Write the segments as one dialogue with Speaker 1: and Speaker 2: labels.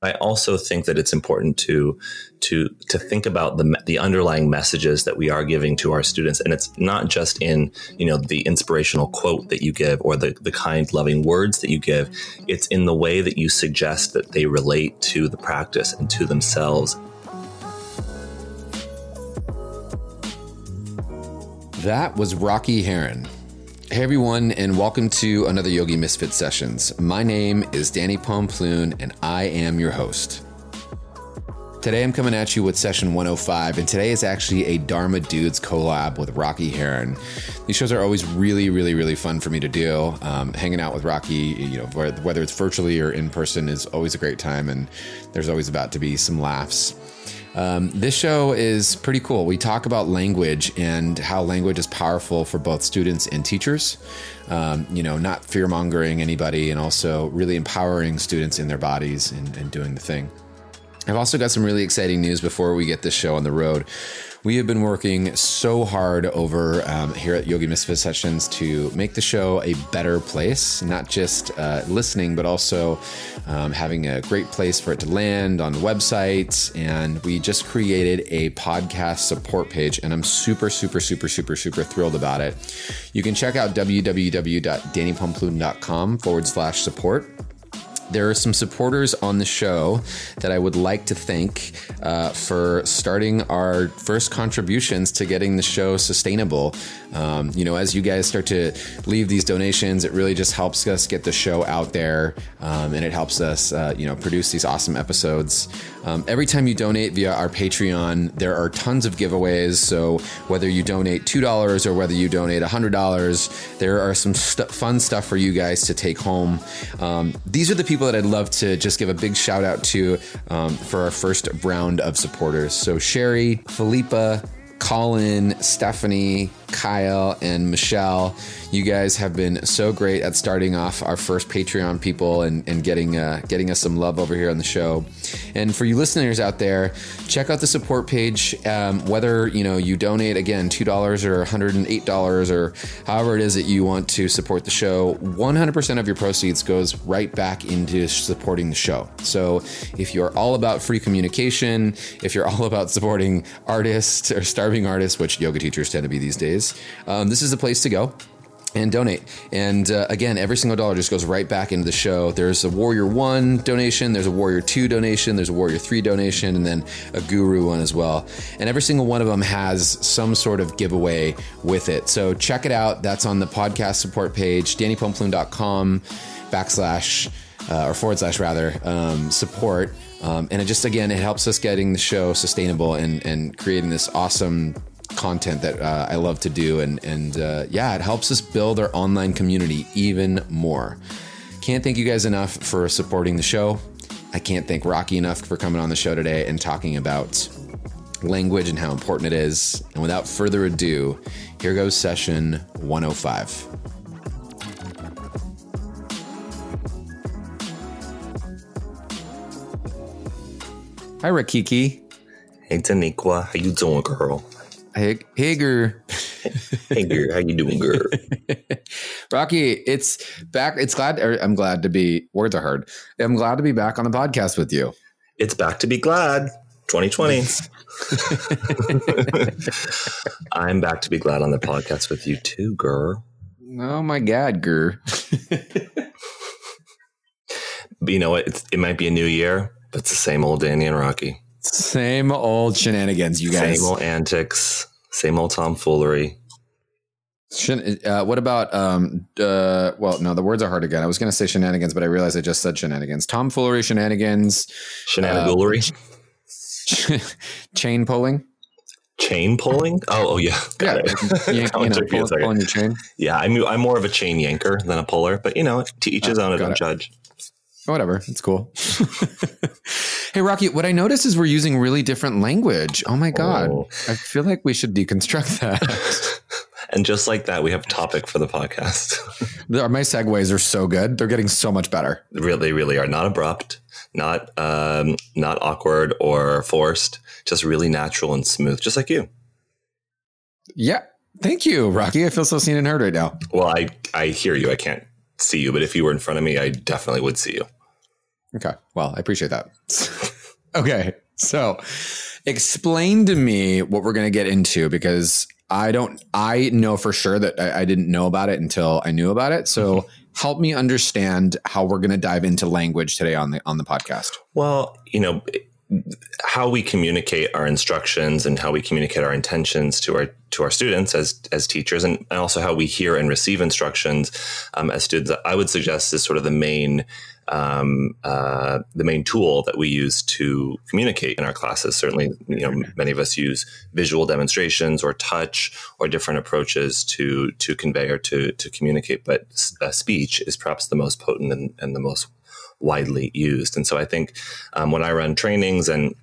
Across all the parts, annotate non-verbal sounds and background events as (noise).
Speaker 1: I also think that it's important to to to think about the the underlying messages that we are giving to our students, and it's not just in you know the inspirational quote that you give or the the kind, loving words that you give. It's in the way that you suggest that they relate to the practice and to themselves.
Speaker 2: That was Rocky Heron. Hey everyone, and welcome to another Yogi Misfit Sessions. My name is Danny Pomploon, and I am your host. Today I'm coming at you with session 105, and today is actually a Dharma Dudes collab with Rocky Heron. These shows are always really, really, really fun for me to do. Um, hanging out with Rocky, you know, whether it's virtually or in person, is always a great time, and there's always about to be some laughs. Um, this show is pretty cool. We talk about language and how language is powerful for both students and teachers. Um, you know, not fear mongering anybody and also really empowering students in their bodies and, and doing the thing. I've also got some really exciting news before we get this show on the road. We have been working so hard over um, here at Yogi Misfit Sessions to make the show a better place, not just uh, listening, but also um, having a great place for it to land on the website. And we just created a podcast support page, and I'm super, super, super, super, super thrilled about it. You can check out www.dannypomploon.com forward slash support there are some supporters on the show that I would like to thank uh, for starting our first contributions to getting the show sustainable. Um, you know, as you guys start to leave these donations, it really just helps us get the show out there um, and it helps us, uh, you know, produce these awesome episodes. Um, every time you donate via our Patreon, there are tons of giveaways. So whether you donate $2 or whether you donate $100, there are some st- fun stuff for you guys to take home. Um, these are the people that I'd love to just give a big shout out to um, for our first round of supporters. So Sherry, Philippa, Colin, Stephanie, Kyle, and Michelle. You guys have been so great at starting off our first Patreon people and, and getting uh, getting us some love over here on the show. And for you listeners out there, check out the support page. Um, whether you know you donate again two dollars or one hundred and eight dollars or however it is that you want to support the show, one hundred percent of your proceeds goes right back into supporting the show. So if you're all about free communication, if you're all about supporting artists or starving artists, which yoga teachers tend to be these days um, this is the place to go and donate. And uh, again, every single dollar just goes right back into the show. There's a Warrior 1 donation, there's a Warrior 2 donation, there's a Warrior 3 donation, and then a Guru one as well. And every single one of them has some sort of giveaway with it. So check it out. That's on the podcast support page, dannypomploon.com backslash uh, or forward slash rather um, support. Um, and it just again it helps us getting the show sustainable and and creating this awesome content that uh, I love to do. And, and uh, yeah, it helps us build our online community even more. Can't thank you guys enough for supporting the show. I can't thank Rocky enough for coming on the show today and talking about language and how important it is. And without further ado, here goes session 105. Hi, Rakiki.
Speaker 1: Hey, Taniqua. How you doing, girl?
Speaker 2: Hey, hey, girl.
Speaker 1: hey, girl. How you doing, girl? (laughs)
Speaker 2: Rocky, it's back. It's glad. Er, I'm glad to be. Words are hard. I'm glad to be back on the podcast with you.
Speaker 1: It's back to be glad. 2020. (laughs) I'm back to be glad on the podcast with you too, girl.
Speaker 2: Oh my God, girl. (laughs)
Speaker 1: you know what? It's, it might be a new year, but it's the same old Danny and Rocky.
Speaker 2: Same old shenanigans, you guys.
Speaker 1: Same old antics, same old tomfoolery.
Speaker 2: Uh, what about um uh well no the words are hard again. I was gonna say shenanigans, but I realized I just said shenanigans. Tomfoolery, shenanigans,
Speaker 1: shenanigans,
Speaker 2: uh, (laughs) chain pulling.
Speaker 1: Chain pulling? Oh, oh yeah.
Speaker 2: Got yeah, it. Yank, you (laughs) know, pull, pulling your chain.
Speaker 1: Yeah, I'm I'm more of a chain yanker than a puller, but you know, to each his own. I don't judge.
Speaker 2: Whatever, it's cool. (laughs) hey, Rocky, what I noticed is we're using really different language. Oh my God. Oh. I feel like we should deconstruct that. (laughs)
Speaker 1: and just like that, we have a topic for the podcast. (laughs)
Speaker 2: my segues are so good. They're getting so much better.
Speaker 1: Really, really are. Not abrupt, not um, not awkward or forced, just really natural and smooth, just like you.
Speaker 2: Yeah. Thank you, Rocky. I feel so seen and heard right now.
Speaker 1: Well, I, I hear you. I can't see you, but if you were in front of me, I definitely would see you.
Speaker 2: Okay. Well, I appreciate that. (laughs) okay. So explain to me what we're going to get into because I don't, I know for sure that I, I, didn't know about it until I knew about it. So mm-hmm. help me understand how we're going to dive into language today on the, on the podcast.
Speaker 1: Well, you know, how we communicate our instructions and how we communicate our intentions to our to our students as as teachers and, and also how we hear and receive instructions um, as students i would suggest is sort of the main um, uh, the main tool that we use to communicate in our classes certainly you know many of us use visual demonstrations or touch or different approaches to to convey or to to communicate but uh, speech is perhaps the most potent and, and the most widely used. And so I think um, when I run trainings and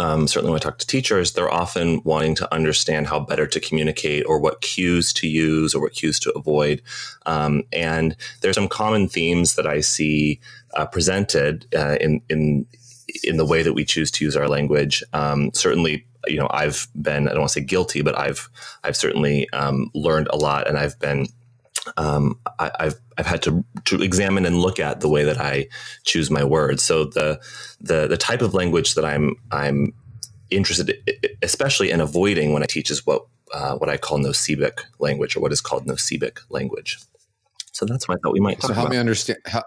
Speaker 1: um, certainly when I talk to teachers, they're often wanting to understand how better to communicate or what cues to use or what cues to avoid. Um, and there's some common themes that I see uh, presented uh, in, in in the way that we choose to use our language. Um, certainly, you know, I've been I don't want to say guilty, but I've I've certainly um, learned a lot, and I've been um, I, have I've had to to examine and look at the way that I choose my words. So the the the type of language that I'm I'm interested, especially in avoiding when I teach, is what uh, what I call nocebic language, or what is called nocebic language. So that's what I thought we might.
Speaker 2: so help
Speaker 1: about.
Speaker 2: me understand. How,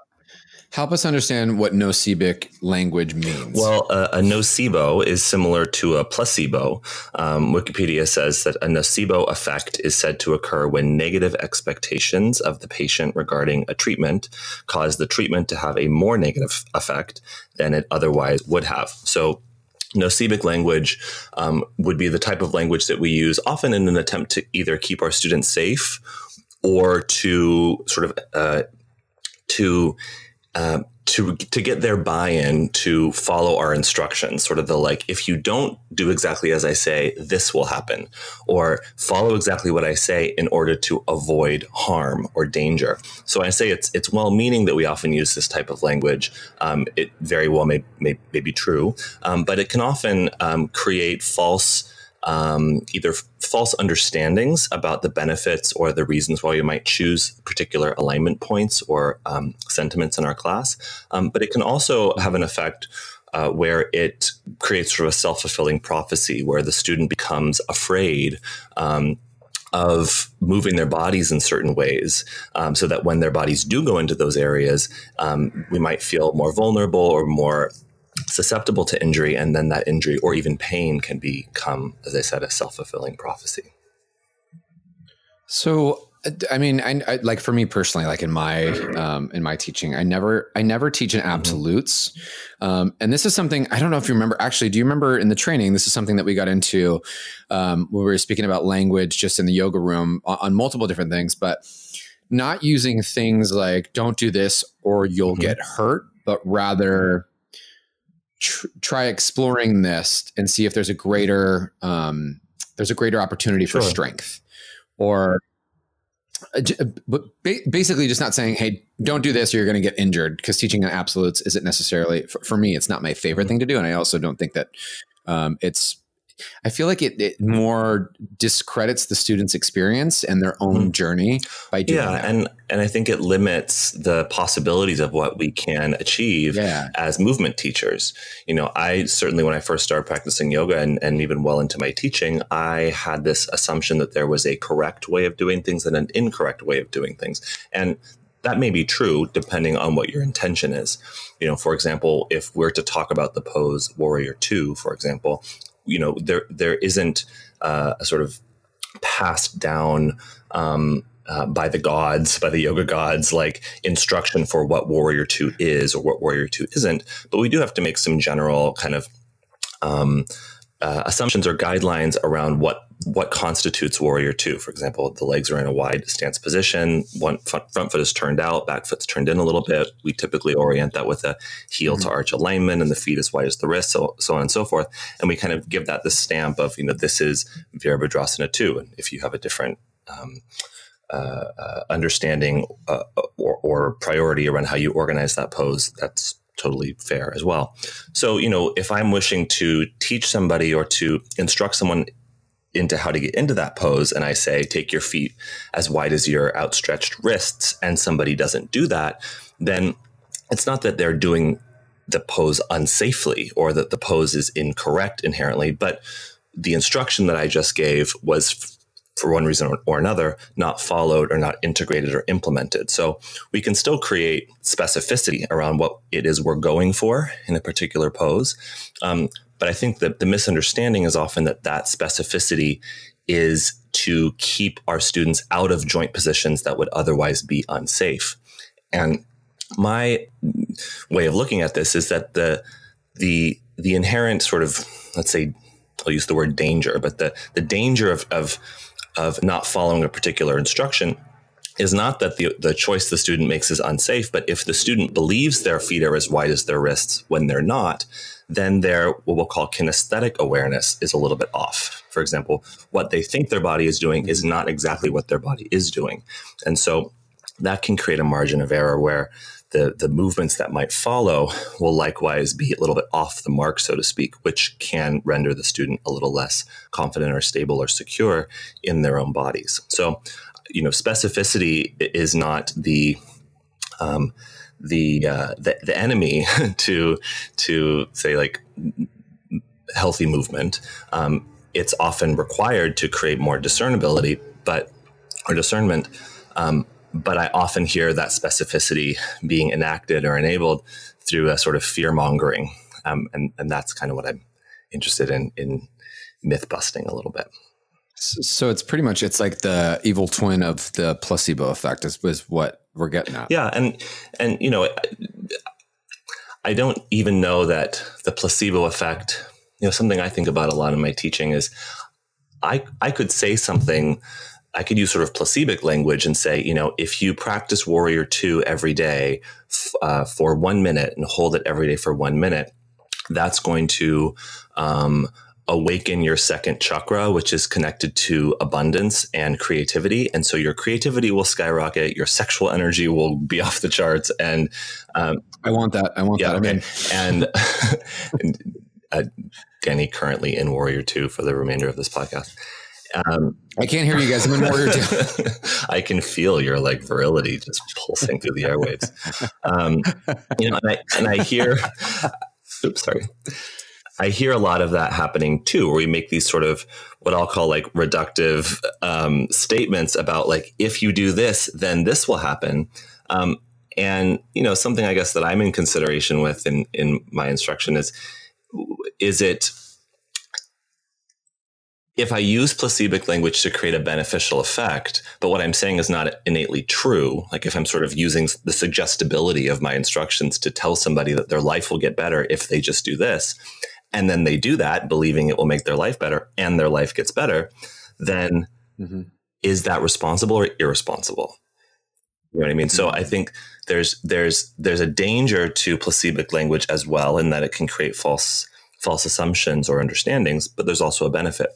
Speaker 2: Help us understand what nocebic language means.
Speaker 1: Well, uh, a nocebo is similar to a placebo. Um, Wikipedia says that a nocebo effect is said to occur when negative expectations of the patient regarding a treatment cause the treatment to have a more negative effect than it otherwise would have. So, Nocebic language um, would be the type of language that we use often in an attempt to either keep our students safe or to sort of uh, to um, to to get their buy-in to follow our instructions sort of the like if you don't do exactly as i say this will happen or follow exactly what i say in order to avoid harm or danger. So i say it's it's well meaning that we often use this type of language. Um, it very well may, may, may be true. Um, but it can often um, create false um, either false understandings about the benefits or the reasons why you might choose particular alignment points or um, sentiments in our class. Um, but it can also have an effect uh, where it creates sort of a self fulfilling prophecy where the student becomes afraid. Um, of moving their bodies in certain ways, um, so that when their bodies do go into those areas, um, we might feel more vulnerable or more susceptible to injury, and then that injury or even pain can become, as I said, a self fulfilling prophecy.
Speaker 2: So, I mean, I, I, like for me personally, like in my um, in my teaching, I never I never teach in mm-hmm. absolutes, mm-hmm. um, and this is something I don't know if you remember. Actually, do you remember in the training? This is something that we got into um, when we were speaking about language just in the yoga room on, on multiple different things, but not using things like "don't do this" or "you'll mm-hmm. get hurt," but rather tr- try exploring this and see if there's a greater um, there's a greater opportunity for strength or uh, uh, but basically just not saying hey don't do this or you're going to get injured because teaching in absolutes isn't necessarily for, for, me it's not my favorite mm-hmm. thing to do and i also don't think that um, it's I feel like it, it, more discredits the student's experience and their own mm. journey by doing
Speaker 1: yeah,
Speaker 2: that.
Speaker 1: and and I think it limits the possibilities of what we can achieve yeah. as movement teachers. You know, I certainly when I first started practicing yoga and, and even well into my teaching, I had this assumption that there was a correct way of doing things and an incorrect way of doing things. And that may be true depending on what your intention is. You know, for example, if we're to talk about the pose Warrior Two, for example, you know there there isn't uh, a sort of passed down um, uh, by the gods, by the yoga gods, like instruction for what Warrior Two is or what Warrior Two isn't. But we do have to make some general kind of um, uh, assumptions or guidelines around what what constitutes warrior two. For example, the legs are in a wide stance position, one front, foot is turned out, back foot's turned in a little bit. We typically orient that with a heel mm-hmm. to arch alignment, and the feet as wide as the wrist, so so on and so forth. And we kind of give that the stamp of you know this is Virabhadrasana two. And if you have a different um, uh, uh, understanding uh, or, or priority around how you organize that pose, that's totally fair as well. So, you know, if I'm wishing to teach somebody or to instruct someone into how to get into that pose and I say take your feet as wide as your outstretched wrists and somebody doesn't do that, then it's not that they're doing the pose unsafely or that the pose is incorrect inherently. But the instruction that I just gave was for one reason or, another, not followed or not integrated or implemented. So we can still create specificity around what it is we're going for in a particular pose. Um, but I think that the misunderstanding is often that that specificity is to keep our students out of joint positions that would otherwise be unsafe. And my way of looking at this is that the the the inherent sort of let's say I'll use the word danger, but the the danger of of of not following a particular instruction is not that the, the choice the student makes is unsafe, but if the student believes their feet are as wide as their wrists when they're not, then their what we'll call kinesthetic awareness is a little bit off. For example, what they think their body is doing is not exactly what their body is doing. And so that can create a margin of error where the, the movements that might follow will likewise be a little bit off the mark, so to speak, which can render the student a little less confident or stable or secure in their own bodies. So, you know, specificity is not the um, the, uh, the the enemy (laughs) to to say like healthy movement. Um, it's often required to create more discernibility, but or discernment. Um, but I often hear that specificity being enacted or enabled through a sort of fear mongering, um, and and that's kind of what I'm interested in in myth busting a little bit.
Speaker 2: So it's pretty much it's like the evil twin of the placebo effect is, is what we're getting at.
Speaker 1: Yeah, and and you know, I don't even know that the placebo effect. You know, something I think about a lot in my teaching is, I I could say something I could use sort of placebic language and say, you know, if you practice Warrior Two every day uh, for one minute and hold it every day for one minute, that's going to um, awaken your second chakra, which is connected to abundance and creativity. And so your creativity will skyrocket, your sexual energy will be (laughs) off the charts. And
Speaker 2: um, I want that. I want yeah, that. I
Speaker 1: mean, and, (laughs) and uh, Danny currently in Warrior Two for the remainder of this podcast.
Speaker 2: Um, I can't hear you guys. I'm in Warrior Two. (laughs)
Speaker 1: I can feel your like virility just pulsing through the airwaves. Um, you know, and I, and I hear. Oops, sorry. I hear a lot of that happening too, where we make these sort of what I'll call like reductive um, statements about like if you do this, then this will happen. Um, and you know, something I guess that I'm in consideration with in in my instruction is is it if I use placebic language to create a beneficial effect, but what I'm saying is not innately true, like if I'm sort of using the suggestibility of my instructions to tell somebody that their life will get better if they just do this, and then they do that, believing it will make their life better, and their life gets better, then mm-hmm. is that responsible or irresponsible? You know what I mean? Mm-hmm. So I think there's there's there's a danger to placebic language as well, in that it can create false false assumptions or understandings, but there's also a benefit.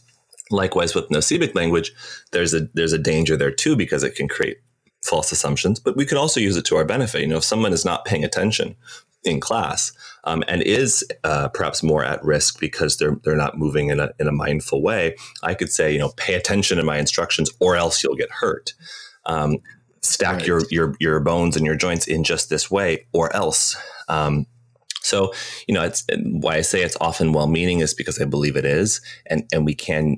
Speaker 1: Likewise, with nocebic language, there's a there's a danger there too because it can create false assumptions. But we can also use it to our benefit. You know, if someone is not paying attention in class um, and is uh, perhaps more at risk because they're they're not moving in a in a mindful way, I could say, you know, pay attention to my instructions, or else you'll get hurt. Um, stack right. your your your bones and your joints in just this way, or else. Um, so, you know, it's why I say it's often well-meaning is because I believe it is, and and we can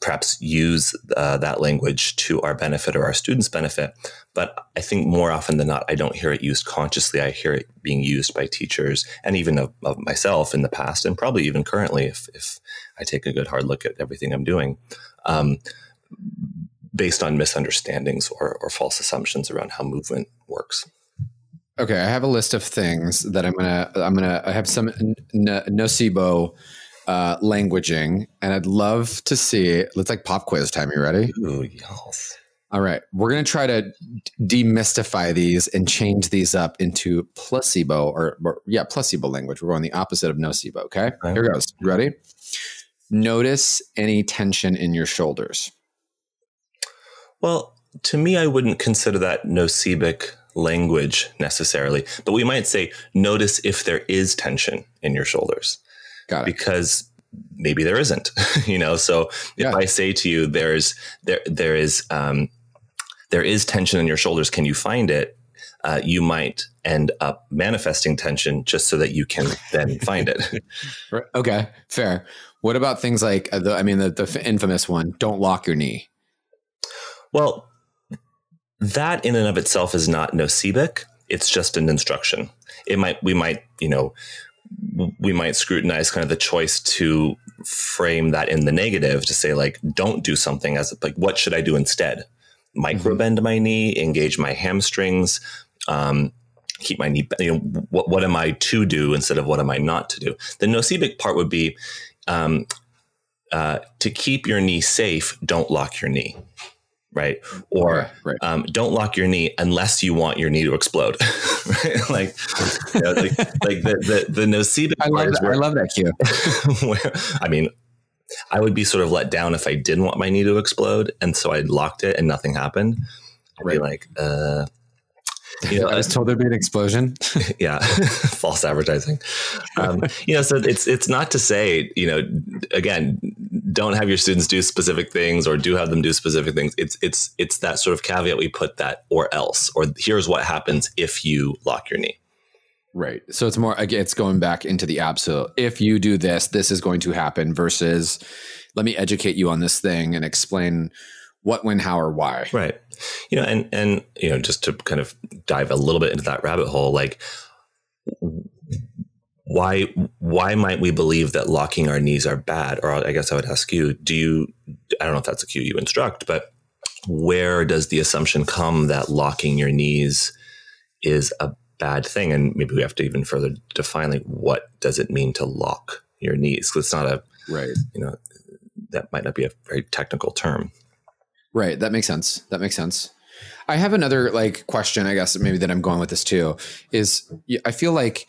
Speaker 1: perhaps use uh, that language to our benefit or our students' benefit. But I think more often than not, I don't hear it used consciously. I hear it being used by teachers and even of, of myself in the past, and probably even currently, if if I take a good hard look at everything I'm doing. Um, based on misunderstandings or, or false assumptions around how movement works.
Speaker 2: Okay, I have a list of things that I'm gonna I'm gonna I have some n- nocebo uh, languaging, and I'd love to see. Let's like pop quiz time. You ready?
Speaker 1: Ooh, yes.
Speaker 2: All right, we're gonna try to demystify these and change these up into placebo or, or yeah, placebo language. We're going the opposite of nocebo. Okay, right. here goes. Ready? Notice any tension in your shoulders.
Speaker 1: Well, to me, I wouldn't consider that nocebic language necessarily, but we might say, notice if there is tension in your shoulders.
Speaker 2: Got it.
Speaker 1: Because maybe there isn't, (laughs) you know? So yeah. if I say to you, there's, there, there is, um, there is tension in your shoulders. Can you find it? uh, you might end up manifesting tension just so that you can then find it. (laughs)
Speaker 2: okay, fair. What about things like uh, the, I mean, the, the infamous one: don't lock your knee.
Speaker 1: Well, that in and of itself is not nocebic. It's just an instruction. It might we might you know we might scrutinize kind of the choice to frame that in the negative to say like don't do something as like what should I do instead? Micro bend mm-hmm. my knee, engage my hamstrings, um, keep my knee. You know what what am I to do instead of what am I not to do? The nocebic part would be um, uh, to keep your knee safe. Don't lock your knee right? Or right. Um, don't lock your knee unless you want your knee to explode, (laughs) right? like, you know, like, like the the the nocebic
Speaker 2: I love that, where, I love that cue. (laughs)
Speaker 1: where, I mean, I would be sort of let down if I didn't want my knee to explode, and so I locked it and nothing happened. I'd right. be like, uh,
Speaker 2: you (laughs) know, I was told there'd be an explosion. (laughs)
Speaker 1: yeah, (laughs) false advertising. Um, you know, so it's it's not to say, you know, again, don't have your students do specific things or do have them do specific things. It's it's it's that sort of caveat we put that or else or here's what happens if you lock your knee.
Speaker 2: Right. So it's more again, it's going back into the absolute. If you do this, this is going to happen. Versus, let me educate you on this thing and explain what, when, how, or why.
Speaker 1: Right. You know, and and you know, just to kind of dive a little bit into that rabbit hole, like why why might we believe that locking our knees are bad? Or I guess I would ask you, do you I don't know if that's a cue you instruct, but where does the assumption come that locking your knees is a bad thing? And maybe we have to even further define like what does it mean to lock your knees? Because it's not a
Speaker 2: right,
Speaker 1: you know, that might not be a very technical term.
Speaker 2: Right. That makes sense. That makes sense. I have another like question, I guess maybe that I'm going with this too, is I feel like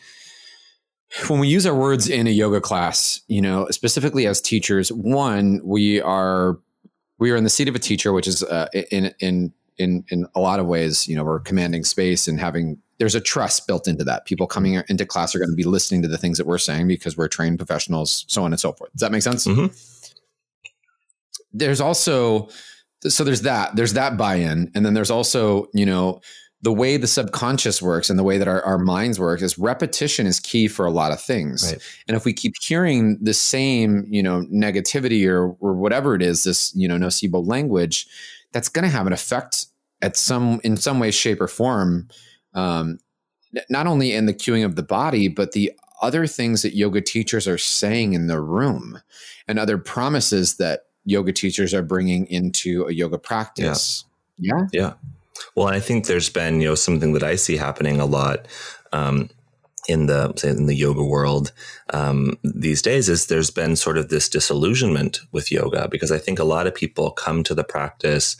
Speaker 2: when we use our words in a yoga class, you know, specifically as teachers, one, we are we are in the seat of a teacher, which is uh, in in in in a lot of ways, you know, we're commanding space and having there's a trust built into that. People coming into class are going to be listening to the things that we're saying because we're trained professionals, so on and so forth. Does that make sense? Mm-hmm. There's also so there's that there's that buy-in and then there's also you know the way the subconscious works and the way that our, our minds work is repetition is key for a lot of things right. and if we keep hearing the same you know negativity or, or whatever it is this you know nocebo language that's going to have an effect at some in some way shape or form um, not only in the cueing of the body but the other things that yoga teachers are saying in the room and other promises that yoga teachers are bringing into a yoga practice.
Speaker 1: Yeah. Yeah. yeah. Well, I think there's been, you know, something that I see happening a lot um, in the say in the yoga world um, these days is there's been sort of this disillusionment with yoga because I think a lot of people come to the practice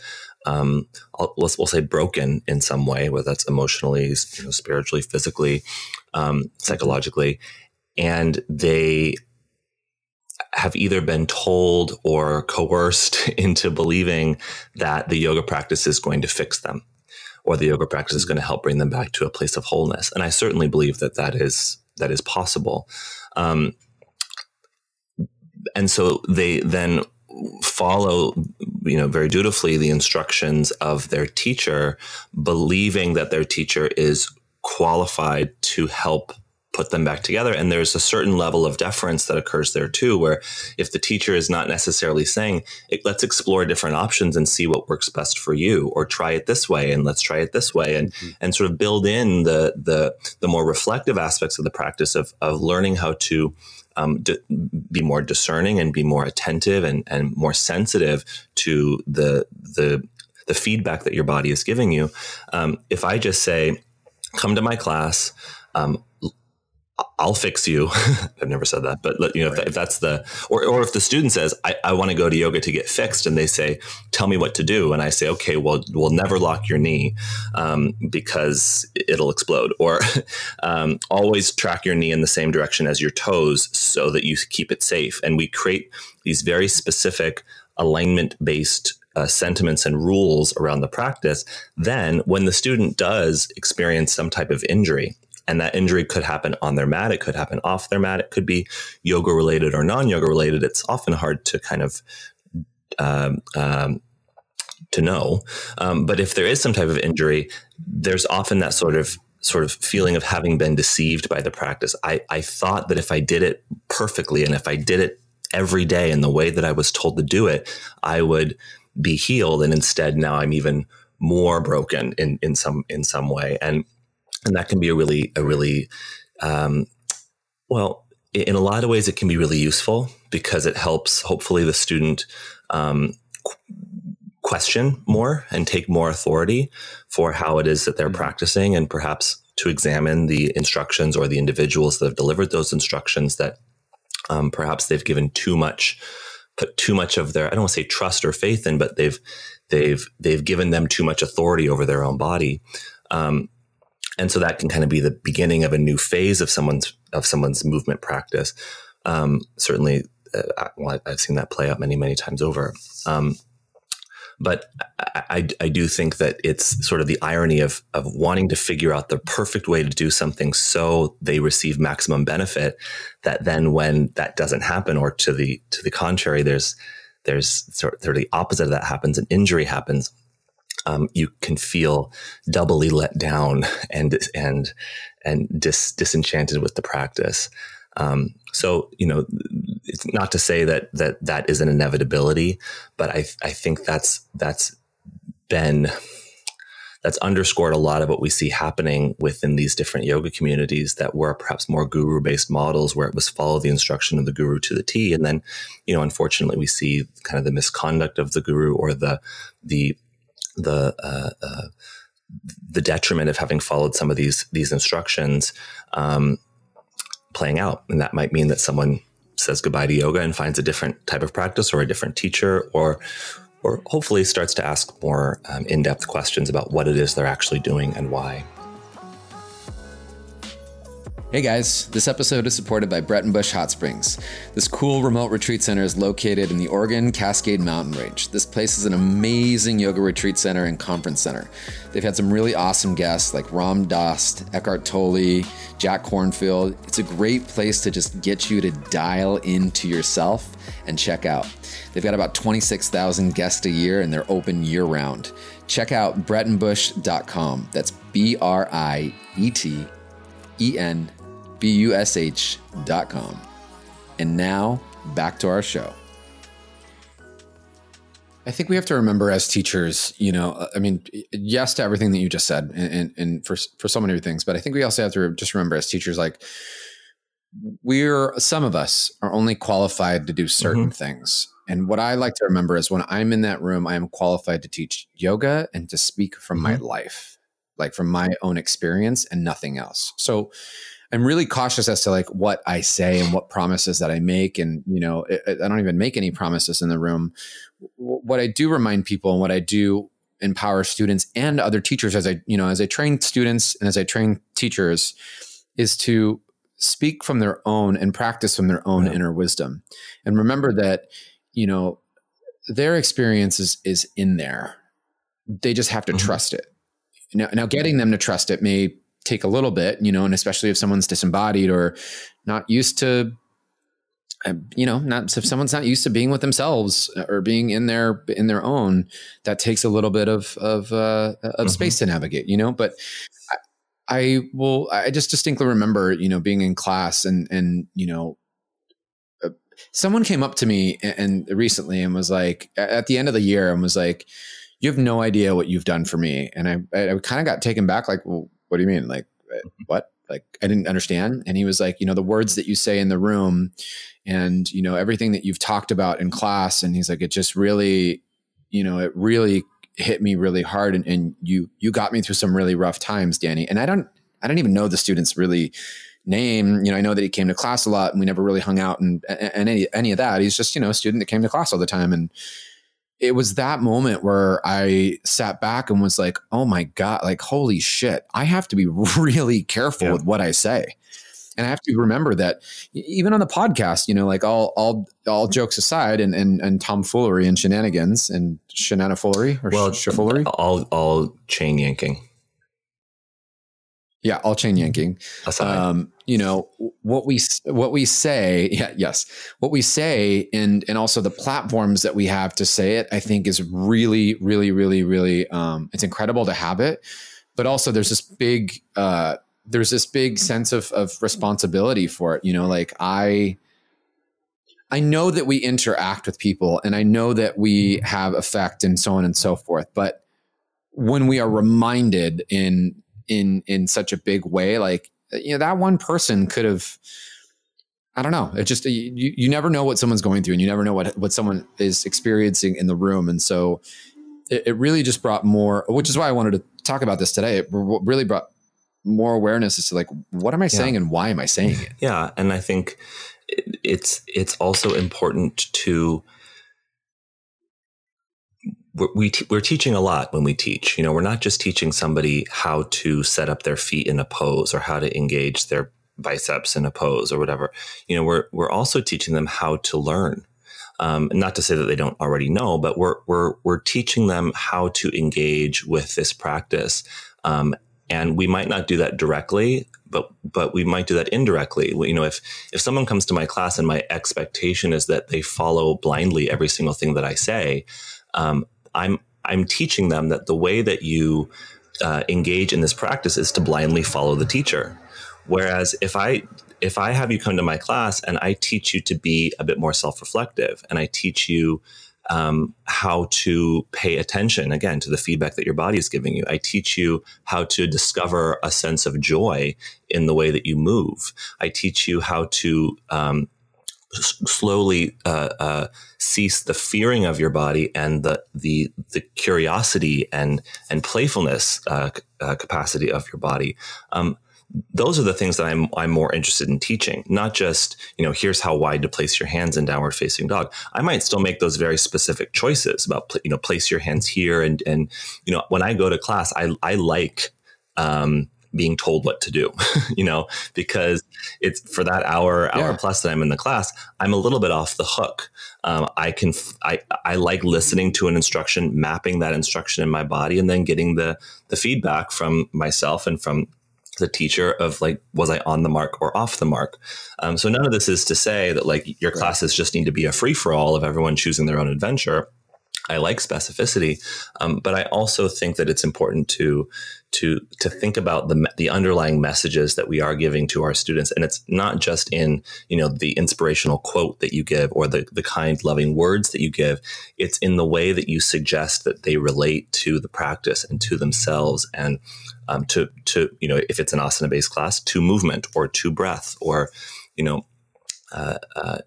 Speaker 1: um, we'll, we'll, say broken in some way, whether that's emotionally, you know, spiritually, physically, um, psychologically, and they have either been told or coerced (laughs) into believing that the yoga practice is going to fix them or the yoga practice is going to help bring them back to a place of wholeness. And I certainly believe that that is that is possible. Um, and so they then follow you know very dutifully the instructions of their teacher believing that their teacher is qualified to help put them back together. And there's a certain level of deference that occurs there too, where if the teacher is not necessarily saying, let's explore different options and see what works best for you, or try it this way and let's try it this way, and mm-hmm. and sort of build in the the the more reflective aspects of the practice of of learning how to um, d- be more discerning and be more attentive and, and more sensitive to the the the feedback that your body is giving you. Um, if I just say, "Come to my class," um, I'll fix you. (laughs) I've never said that, but you know, right. if, if, that's the, or, or if the student says, I, I want to go to yoga to get fixed and they say, tell me what to do. And I say, okay, well, we'll never lock your knee um, because it'll explode (laughs) or um, always track your knee in the same direction as your toes so that you keep it safe. And we create these very specific alignment based uh, sentiments and rules around the practice, then when the student does experience some type of injury, and that injury could happen on their mat. It could happen off their mat. It could be yoga related or non yoga related. It's often hard to kind of um, um, to know. Um, but if there is some type of injury, there's often that sort of sort of feeling of having been deceived by the practice. I, I thought that if I did it perfectly and if I did it every day in the way that I was told to do it, I would be healed. And instead, now I'm even more broken in in some in some way, and and that can be a really a really um, well in a lot of ways it can be really useful because it helps hopefully the student um, question more and take more authority for how it is that they're mm-hmm. practicing and perhaps to examine the instructions or the individuals that have delivered those instructions that um, perhaps they've given too much put too much of their I don't want to say trust or faith in, but they've they've they've given them too much authority over their own body. Um, and so that can kind of be the beginning of a new phase of someone's of someone's movement practice. Um, certainly, uh, well, I've seen that play out many many times over. Um, but I, I, I, do think that it's sort of the irony of of wanting to figure out the perfect way to do something so they receive maximum benefit. That then, when that doesn't happen, or to the to the contrary, there's there's sort of the opposite of that happens, an injury happens um, you can feel doubly let down (laughs) and and and dis, disenchanted with the practice. Um, so you know, it's not to say that that that is an inevitability, but I I think that's that's been that's underscored a lot of what we see happening within these different yoga communities that were perhaps more guru based models where it was follow the instruction of the guru to the T. And then, you know, unfortunately we see kind of the misconduct of the guru or the, the the uh, uh, the detriment of having followed some of these these instructions um, playing out, and that might mean that someone says goodbye to yoga and finds a different type of practice or a different teacher, or or hopefully starts to ask more um, in depth questions about what it is they're actually doing and why.
Speaker 2: Hey guys, this episode is supported by Breitenbush Hot Springs. This cool remote retreat center is located in the Oregon Cascade Mountain Range. This place is an amazing yoga retreat center and conference center. They've had some really awesome guests like Ram Dass, Eckhart Tolle, Jack Kornfield. It's a great place to just get you to dial into yourself and check out. They've got about 26,000 guests a year and they're open year round. Check out breitenbush.com. That's B R I E T E N bush.com. And now, back to our show. I think we have to remember as teachers, you know, I mean, yes to everything that you just said and, and, and for, for so many things, but I think we also have to just remember as teachers, like we're, some of us are only qualified to do certain mm-hmm. things. And what I like to remember is when I'm in that room, I am qualified to teach yoga and to speak from mm-hmm. my life, like from my own experience and nothing else. So I'm really cautious as to like what I say and what promises that I make. And, you know, I don't even make any promises in the room. What I do remind people and what I do empower students and other teachers as I, you know, as I train students and as I train teachers is to speak from their own and practice from their own yeah. inner wisdom. And remember that, you know, their experience is, is in there. They just have to mm-hmm. trust it. Now, now getting them to trust it may take a little bit, you know, and especially if someone's disembodied or not used to, um, you know, not if someone's not used to being with themselves or being in their in their own, that takes a little bit of of uh, of mm-hmm. space to navigate, you know. But I, I will, I just distinctly remember, you know, being in class and and you know, uh, someone came up to me and, and recently and was like, at the end of the year, and was like, "You have no idea what you've done for me," and I I kind of got taken back, like, well what do you mean? Like, uh, mm-hmm. what? Like, I didn't understand. And he was like, you know, the words that you say in the room and, you know, everything that you've talked about in class. And he's like, it just really, you know, it really hit me really hard. And, and you, you got me through some really rough times, Danny. And I don't, I don't even know the student's really name. You know, I know that he came to class a lot and we never really hung out and, and any, any of that. He's just, you know, a student that came to class all the time. And, it was that moment where I sat back and was like, oh my God, like, holy shit, I have to be (laughs) really careful yeah. with what I say. And I have to remember that even on the podcast, you know, like all all all jokes aside and and, and tomfoolery and shenanigans and shenanifoolery or
Speaker 1: well,
Speaker 2: sh- all
Speaker 1: all chain yanking.
Speaker 2: Yeah, all chain yanking.
Speaker 1: Aside.
Speaker 2: Um, you know what we what we say. (laughs) Yeah, yes, what we say, and and also the platforms that we have to say it. I think is really, really, really, really. Um, it's incredible to have it, but also there's this big uh, there's this big sense of of responsibility for it. You know, like I. I know that we interact with people and I know that we have effect and so on and so forth. But when we are reminded in in in such a big way like uh, you know that one person could have I don't know. It just you you never know what someone's going through, and you never know what what someone is experiencing in the room, and so it, it really just brought more. Which is why I wanted to talk about this today. It really brought more awareness as to like what am I saying yeah. and why am I saying it?
Speaker 1: Yeah, and I think it's it's also important to we're, we t- we're teaching a lot when we teach. You know, we're not just teaching somebody how to set up their feet in a pose or how to engage their biceps in a pose or whatever. You know, we're we're also teaching them how to learn. Um, not to say that they don't already know, but we're we're we're teaching them how to engage with this practice. Um, and we might not do that directly, but but we might do that indirectly. You know, if if someone comes to my class and my expectation is that they follow blindly every single thing that I say, um, I'm I'm teaching them that the way that you uh, engage in this practice is to blindly follow the teacher. Whereas if I if I have you come to my class and I teach you to be a bit more self reflective and I teach you um, how to pay attention again to the feedback that your body is giving you. I teach you how to discover a sense of joy in the way that you move. I teach you how to um, slowly uh, uh, cease the fearing of your body and the the the curiosity and and playfulness uh, uh, capacity of your body. Um, those are the things that I'm I'm more interested in teaching. Not just you know here's how wide to place your hands in downward facing dog. I might still make those very specific choices about you know place your hands here and and you know when I go to class I I like um, being told what to do, (laughs) you know, because it's for that hour, hour yeah. plus that I'm in the class, I'm a little bit off the hook. Um, I can, I, I like listening to an instruction, mapping that instruction in my body, and then getting the the feedback from myself and from the teacher of like was i on the mark or off the mark um, so none of this is to say that like your classes just need to be a free-for-all of everyone choosing their own adventure I like specificity, um, but I also think that it's important to to to think about the the underlying messages that we are giving to our students, and it's not just in you know the inspirational quote that you give or the the kind, loving words that you give. It's in the way that you suggest that they relate to the practice and to themselves, and um, to to you know if it's an asana based class, to movement or to breath or you know. Uh, uh,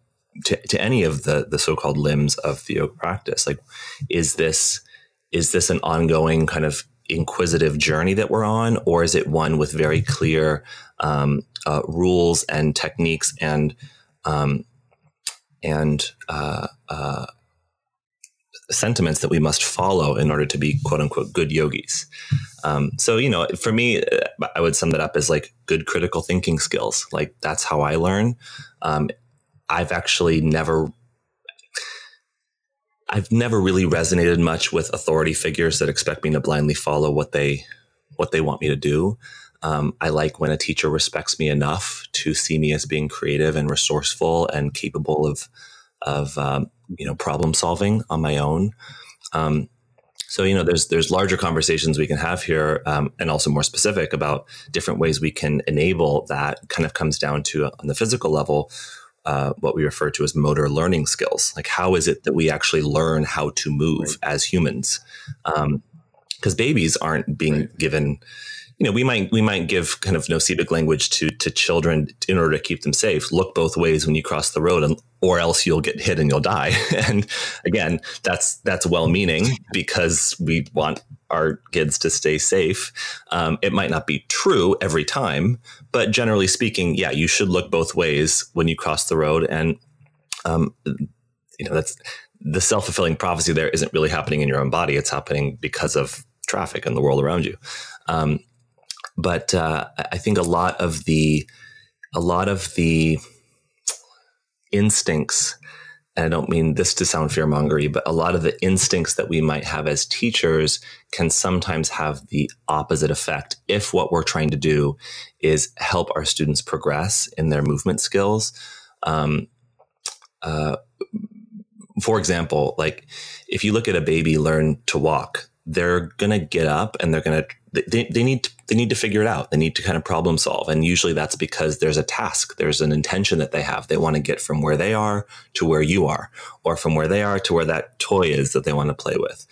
Speaker 1: to, to any of the the so-called limbs of the yoga practice like is this is this an ongoing kind of inquisitive journey that we're on or is it one with very clear um, uh, rules and techniques and um, and uh, uh, sentiments that we must follow in order to be quote unquote good yogis. Um, so, you know, for me, I would sum that up as like good critical thinking skills. Like that's how I learn. Um, I've actually never I've never really resonated much with authority figures that expect me to blindly follow what they what they want me to do. Um, I like when a teacher respects me enough to see me as being creative and resourceful and capable of of um, you know problem solving on my own. Um, so you know, there's there's larger conversations we can have here, um, and also more specific about different ways we can enable that. Kind of comes down to on the physical level uh, what we refer to as motor learning skills. Like, how is it that we actually learn how to move right. as humans? Because um, babies aren't being right. given, you know, we might we might give kind of nocebo language to to children in order to keep them safe. Look both ways when you cross the road, and or else you'll get hit and you'll die. (laughs) and again, that's that's well meaning because we want our kids to stay safe. Um, it might not be true every time, but generally speaking, yeah, you should look both ways when you cross the road. And, um, you know, that's the self fulfilling prophecy there isn't really happening in your own body. It's happening because of traffic and the world around you. Um, but uh, I think a lot of the, a lot of the instincts and I don't mean this to sound fear mongery, but a lot of the instincts that we might have as teachers can sometimes have the opposite effect if what we're trying to do is help our students progress in their movement skills. Um, uh, for example, like if you look at a baby learn to walk, they're going to get up and they're going to they, they need to, they need to figure it out. They need to kind of problem solve. And usually that's because there's a task, there's an intention that they have. They want to get from where they are to where you are, or from where they are to where that toy is that they want to play with.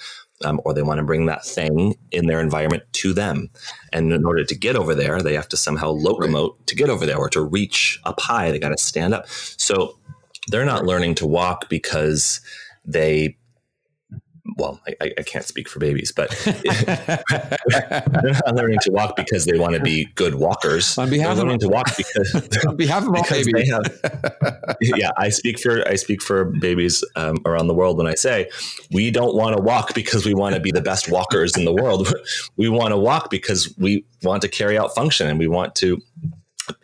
Speaker 1: Um, or they want to bring that thing in their environment to them. And in order to get over there, they have to somehow locomote right. to get over there or to reach up high. They got to stand up. So they're not learning to walk because they well, I, I, can't speak for babies, but (laughs) (laughs) they're not learning to walk because they want to be good walkers.
Speaker 2: On behalf
Speaker 1: they're
Speaker 2: learning
Speaker 1: of, to walk (laughs) because
Speaker 2: on behalf of all babies,
Speaker 1: have, yeah, I speak for I speak for babies um, around the world when I say we don't want to walk because we want to be the best walkers in the world. we want to walk because we want to carry out function and we want to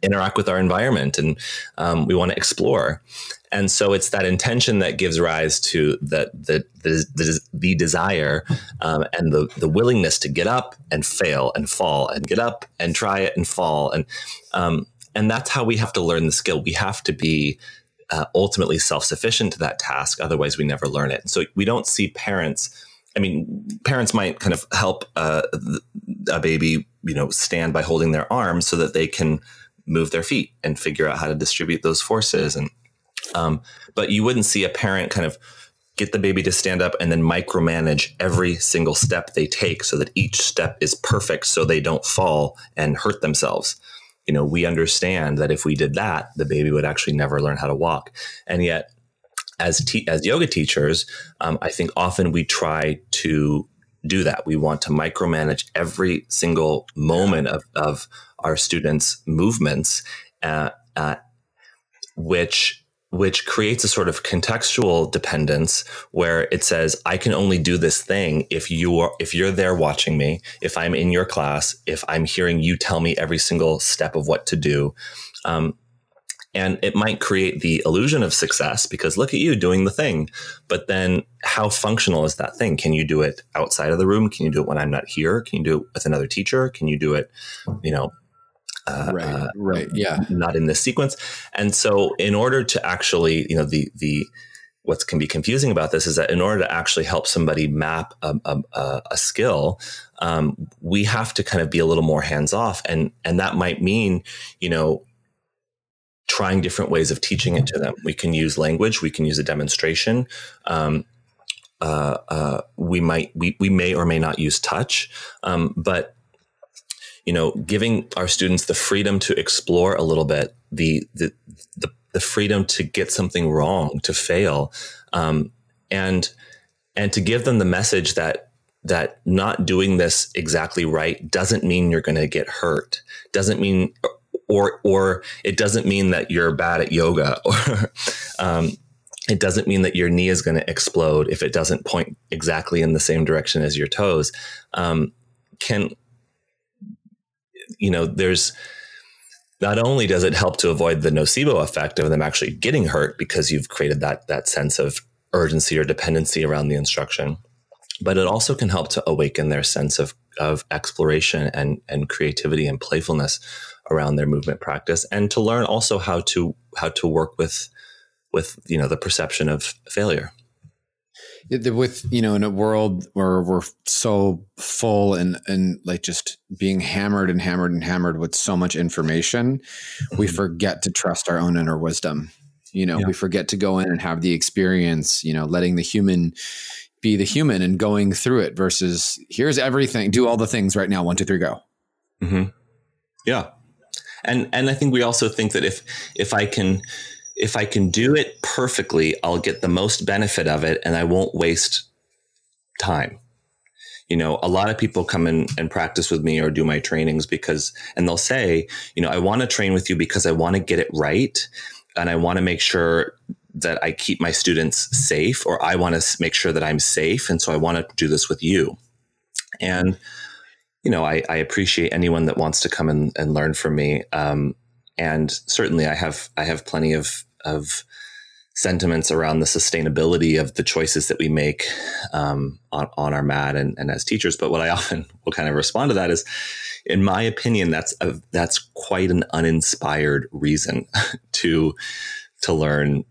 Speaker 1: interact with our environment and um, we want to explore and so it's that intention that gives rise to the the the, the, the desire um, and the the willingness to get up and fail and fall and get up and try it and fall and um, and that's how we have to learn the skill. We have to be uh, ultimately self sufficient to that task. Otherwise, we never learn it. So we don't see parents. I mean, parents might kind of help uh, a baby, you know, stand by holding their arms so that they can move their feet and figure out how to distribute those forces and um, but you wouldn't see a parent kind of get the baby to stand up and then micromanage every single step they take so that each step is perfect so they don't fall and hurt themselves. You know, we understand that if we did that, the baby would actually never learn how to walk. And yet, as te- as yoga teachers, um, I think often we try to do that. We want to micromanage every single moment of, of our students' movements, uh, uh, which which creates a sort of contextual dependence where it says i can only do this thing if you are if you're there watching me if i'm in your class if i'm hearing you tell me every single step of what to do. Um, and it might create the illusion of success because look at you doing the thing but then how functional is that thing? Can you do it outside of the room? Can you do it when i'm not here? Can you do it with another teacher? Can you do it you know
Speaker 2: uh, right, uh, right, yeah,
Speaker 1: not in this sequence. And so, in order to actually, you know, the the what can be confusing about this is that in order to actually help somebody map a, a, a skill, um, we have to kind of be a little more hands off, and and that might mean, you know, trying different ways of teaching it to them. We can use language, we can use a demonstration. Um, uh, uh, we might we, we may or may not use touch, um, but you know, giving our students the freedom to explore a little bit, the the the, the freedom to get something wrong, to fail, um, and and to give them the message that that not doing this exactly right doesn't mean you're going to get hurt. Doesn't mean or or it doesn't mean that you're bad at yoga (laughs) or um, it doesn't mean that your knee is going to explode if it doesn't point exactly in the same direction as your toes. Um, can you know, there's not only does it help to avoid the nocebo effect of them actually getting hurt because you've created that that sense of urgency or dependency around the instruction, but it also can help to awaken their sense of of exploration and and creativity and playfulness around their movement practice, and to learn also how to how to work with with you know the perception of failure
Speaker 2: with you know in a world where we're so full and and like just being hammered and hammered and hammered with so much information mm-hmm. we forget to trust our own inner wisdom you know yeah. we forget to go in and have the experience you know letting the human be the human and going through it versus here's everything do all the things right now one two three go
Speaker 1: mm-hmm. yeah and and i think we also think that if if i can if I can do it perfectly, I'll get the most benefit of it and I won't waste time. You know, a lot of people come in and practice with me or do my trainings because, and they'll say, you know, I want to train with you because I want to get it right. And I want to make sure that I keep my students safe, or I want to make sure that I'm safe. And so I want to do this with you. And, you know, I, I appreciate anyone that wants to come and, and learn from me. Um, and certainly I have I have plenty of of sentiments around the sustainability of the choices that we make um, on, on our mat and, and as teachers. But what I (laughs) often will kind of respond to that is, in my opinion, that's a, that's quite an uninspired reason (laughs) to to learn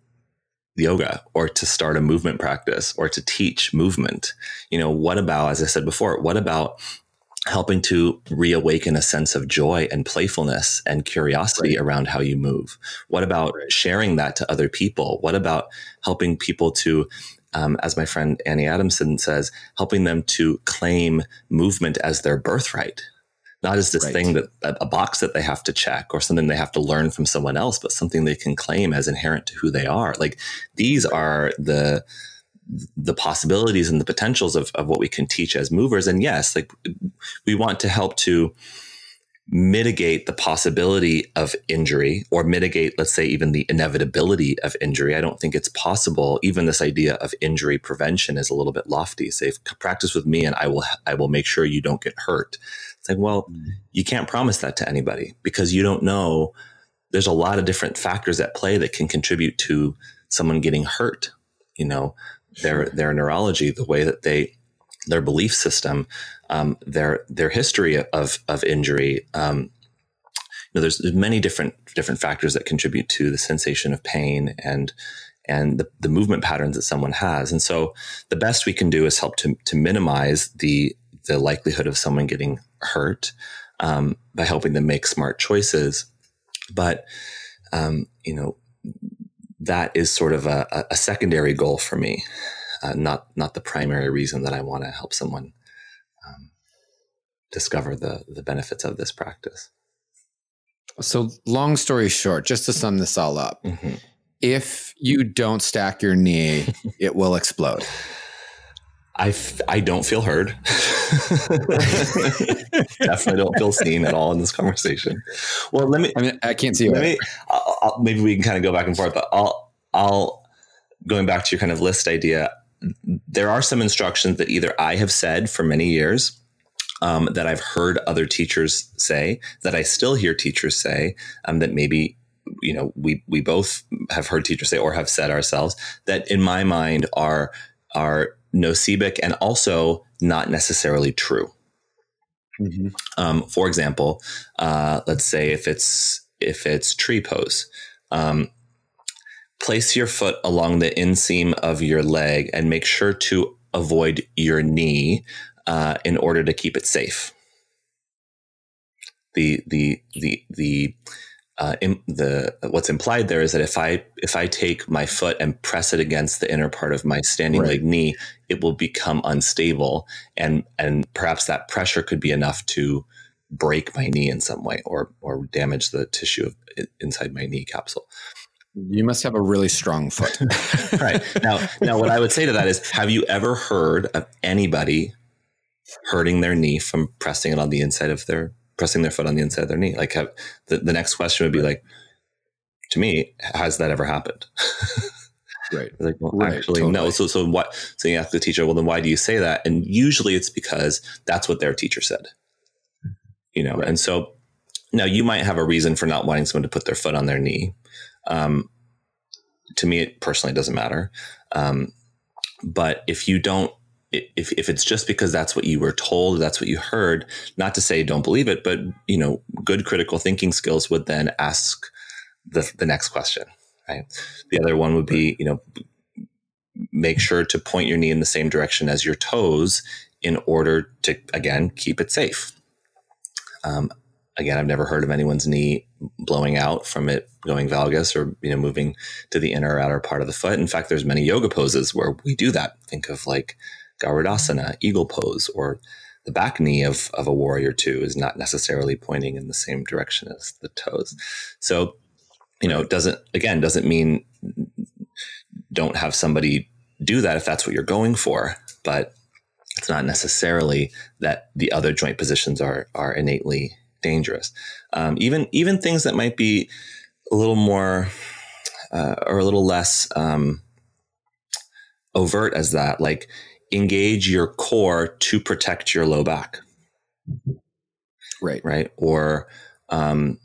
Speaker 1: yoga or to start a movement practice or to teach movement. You know, what about, as I said before, what about helping to reawaken a sense of joy and playfulness and curiosity right. around how you move? What about right. sharing that to other people? What about helping people to, um, as my friend Annie Adamson says, helping them to claim movement as their birthright? Not as this right. thing that a box that they have to check or something they have to learn from someone else, but something they can claim as inherent to who they are. Like these are the the possibilities and the potentials of, of what we can teach as movers. And yes, like we want to help to mitigate the possibility of injury or mitigate, let's say, even the inevitability of injury. I don't think it's possible. Even this idea of injury prevention is a little bit lofty. Say, practice with me and I will, I will make sure you don't get hurt. It's like, well, mm. you can't promise that to anybody because you don't know. There's a lot of different factors at play that can contribute to someone getting hurt. You know, their their neurology, the way that they their belief system, um, their their history of of injury. Um, you know, there's, there's many different different factors that contribute to the sensation of pain and and the, the movement patterns that someone has. And so the best we can do is help to to minimize the the likelihood of someone getting hurt um, by helping them make smart choices. But um, you know, that is sort of a, a secondary goal for me, uh, not not the primary reason that I want to help someone um, discover the the benefits of this practice.
Speaker 2: So, long story short, just to sum this all up, mm-hmm. if you don't stack your knee, (laughs) it will explode.
Speaker 1: I f- I don't feel heard. (laughs) Definitely don't feel seen at all in this conversation. Well, let me.
Speaker 2: I mean, I can't see.
Speaker 1: Let me. I'll, I'll, maybe we can kind of go back and forth, but I'll. I'll going back to your kind of list idea. There are some instructions that either I have said for many years, um, that I've heard other teachers say, that I still hear teachers say, um, that maybe you know we we both have heard teachers say or have said ourselves that in my mind are are nocebic and also not necessarily true. Mm-hmm. Um, for example, uh, let's say if it's if it's tree pose, um, place your foot along the inseam of your leg and make sure to avoid your knee uh, in order to keep it safe. The the the the uh, the what's implied there is that if I if I take my foot and press it against the inner part of my standing right. leg knee, it will become unstable, and and perhaps that pressure could be enough to break my knee in some way or or damage the tissue of, inside my knee capsule.
Speaker 2: You must have a really strong foot. (laughs) (laughs)
Speaker 1: right now, now what I would say to that is, have you ever heard of anybody hurting their knee from pressing it on the inside of their pressing their foot on the inside of their knee. Like have, the, the next question would be like, to me, has that ever happened? (laughs)
Speaker 2: right.
Speaker 1: like, well, right, actually, totally. no. So, so what? So you ask the teacher, well, then why do you say that? And usually it's because that's what their teacher said, you know? Right. And so now you might have a reason for not wanting someone to put their foot on their knee. Um, to me, it personally doesn't matter. Um, but if you don't if, if it's just because that's what you were told, that's what you heard, not to say don't believe it, but you know, good critical thinking skills would then ask the, the next question, right? The other one would be, you know, make sure to point your knee in the same direction as your toes in order to, again, keep it safe. Um, again, I've never heard of anyone's knee blowing out from it going valgus or, you know, moving to the inner or outer part of the foot. In fact, there's many yoga poses where we do that. Think of like Garudasana, eagle pose, or the back knee of, of a warrior two is not necessarily pointing in the same direction as the toes. So, you know, it doesn't, again, doesn't mean don't have somebody do that if that's what you're going for, but it's not necessarily that the other joint positions are, are innately dangerous. Um, even, even things that might be a little more, uh, or a little less, um, overt as that, like engage your core to protect your low back.
Speaker 2: Right.
Speaker 1: Right. Or, um,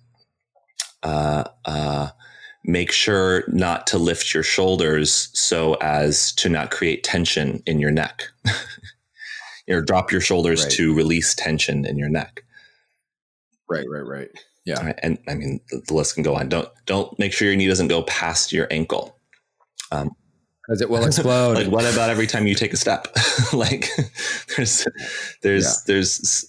Speaker 1: uh, uh, make sure not to lift your shoulders so as to not create tension in your neck. (laughs) you know, drop your shoulders
Speaker 2: Right.
Speaker 1: to release tension in your neck.
Speaker 2: Right, right, right. Yeah.
Speaker 1: Right? And I mean, the, the list can go on. Don't don't make sure your knee doesn't go past your ankle.
Speaker 2: Because it will (laughs) explode.
Speaker 1: like what about every time you take a step (laughs) like there's there's
Speaker 2: Yeah.
Speaker 1: there's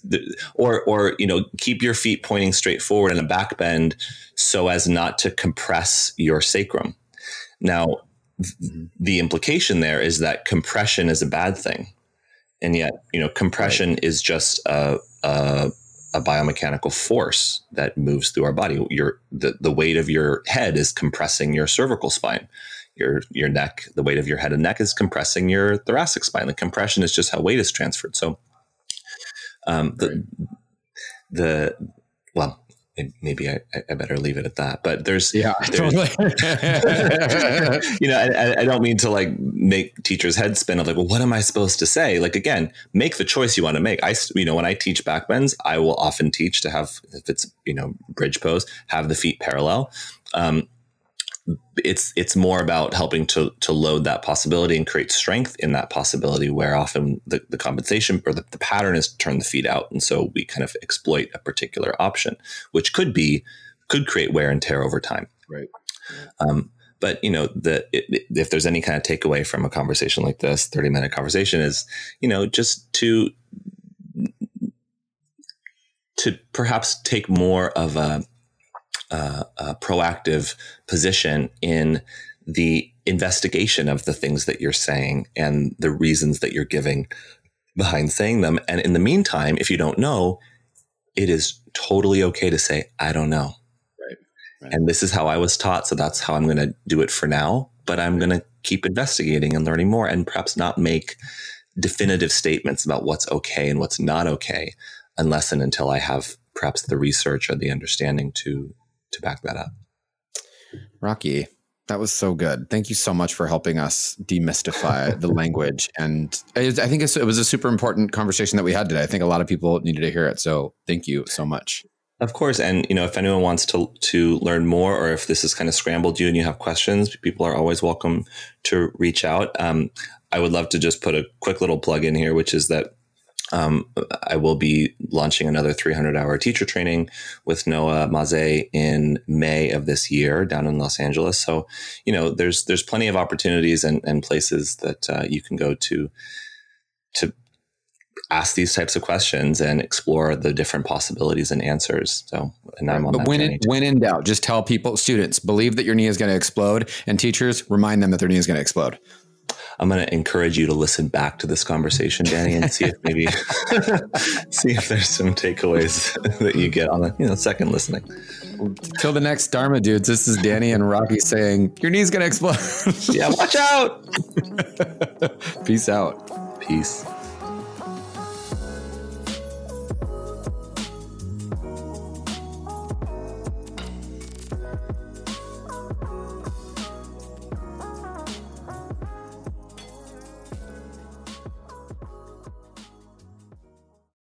Speaker 1: or or you know keep your feet pointing straight forward in a back bend so as not to compress your sacrum now th-
Speaker 2: Mhm.
Speaker 1: the implication there is that compression is a bad thing and yet you know compression is just a, a a biomechanical force that moves through our body your the, the weight of your head is compressing your cervical spine your your neck, the weight of your head and neck is compressing your thoracic spine. The compression is just how weight is transferred. So, um, the the well, maybe I, I better leave it at that. But there's
Speaker 2: yeah,
Speaker 1: there's-
Speaker 2: totally. (laughs)
Speaker 1: you know, I, I don't mean to like make teachers' heads spin of like, well, what am I supposed to say? Like, again, make the choice you want to make. I, you know, when I teach backbends, I will often teach to have, if it's you know bridge pose, have the feet parallel. Um, it's it's more about helping to to load that possibility and create strength in that possibility. Where often the, the compensation or the, the pattern is to turn the feet out, and so we kind of exploit a particular option, which could be could create wear and tear over time.
Speaker 2: Right.
Speaker 1: Um, but you know, the it, if there's any kind of takeaway from a conversation like this, 30 minute conversation is, you know, just to to perhaps take more of a, a, a proactive position in the investigation of the things that you're saying and the reasons that you're giving behind saying them. And in the meantime, if you don't know, it is totally okay to say, I don't know.
Speaker 2: Right, right.
Speaker 1: And this is how I was taught. So that's how I'm going to do it for now. But I'm going to keep investigating and learning more and perhaps not make definitive statements about what's okay and what's not okay unless and until I have perhaps the research or the understanding to to back that up.
Speaker 2: Rocky, that was so good. Thank you so much for helping us demystify (laughs) the language. And I I think it was a super important conversation that we had today. I think a lot of people needed to hear it. So thank you so much.
Speaker 1: Of course, and you know, if anyone wants to to learn more, or if this has kind of scrambled you and you have questions, people are always welcome to reach out. Um, I would love to just put a quick little plug in here, which is that um, I will be launching another 300 hour teacher training with Noah Maze in May of this year down in Los Angeles. So, you know, there's there's plenty of opportunities and, and places that uh, you can go to to ask these types of questions and explore the different possibilities and answers. So, and I'm on
Speaker 2: But
Speaker 1: that
Speaker 2: when in, when in doubt, just tell people, students, believe that your knee is going to explode, and teachers remind them that their knee is going to explode.
Speaker 1: I'm going to encourage you to listen back to this conversation, Danny, and see if maybe (laughs) see if there's some takeaways (laughs) that you get on the you know second listening.
Speaker 2: Till the next Dharma dudes, this is Danny and Rocky saying, Your knee's going to explode.
Speaker 1: Yeah, watch out. (laughs)
Speaker 2: Peace out.
Speaker 1: Peace.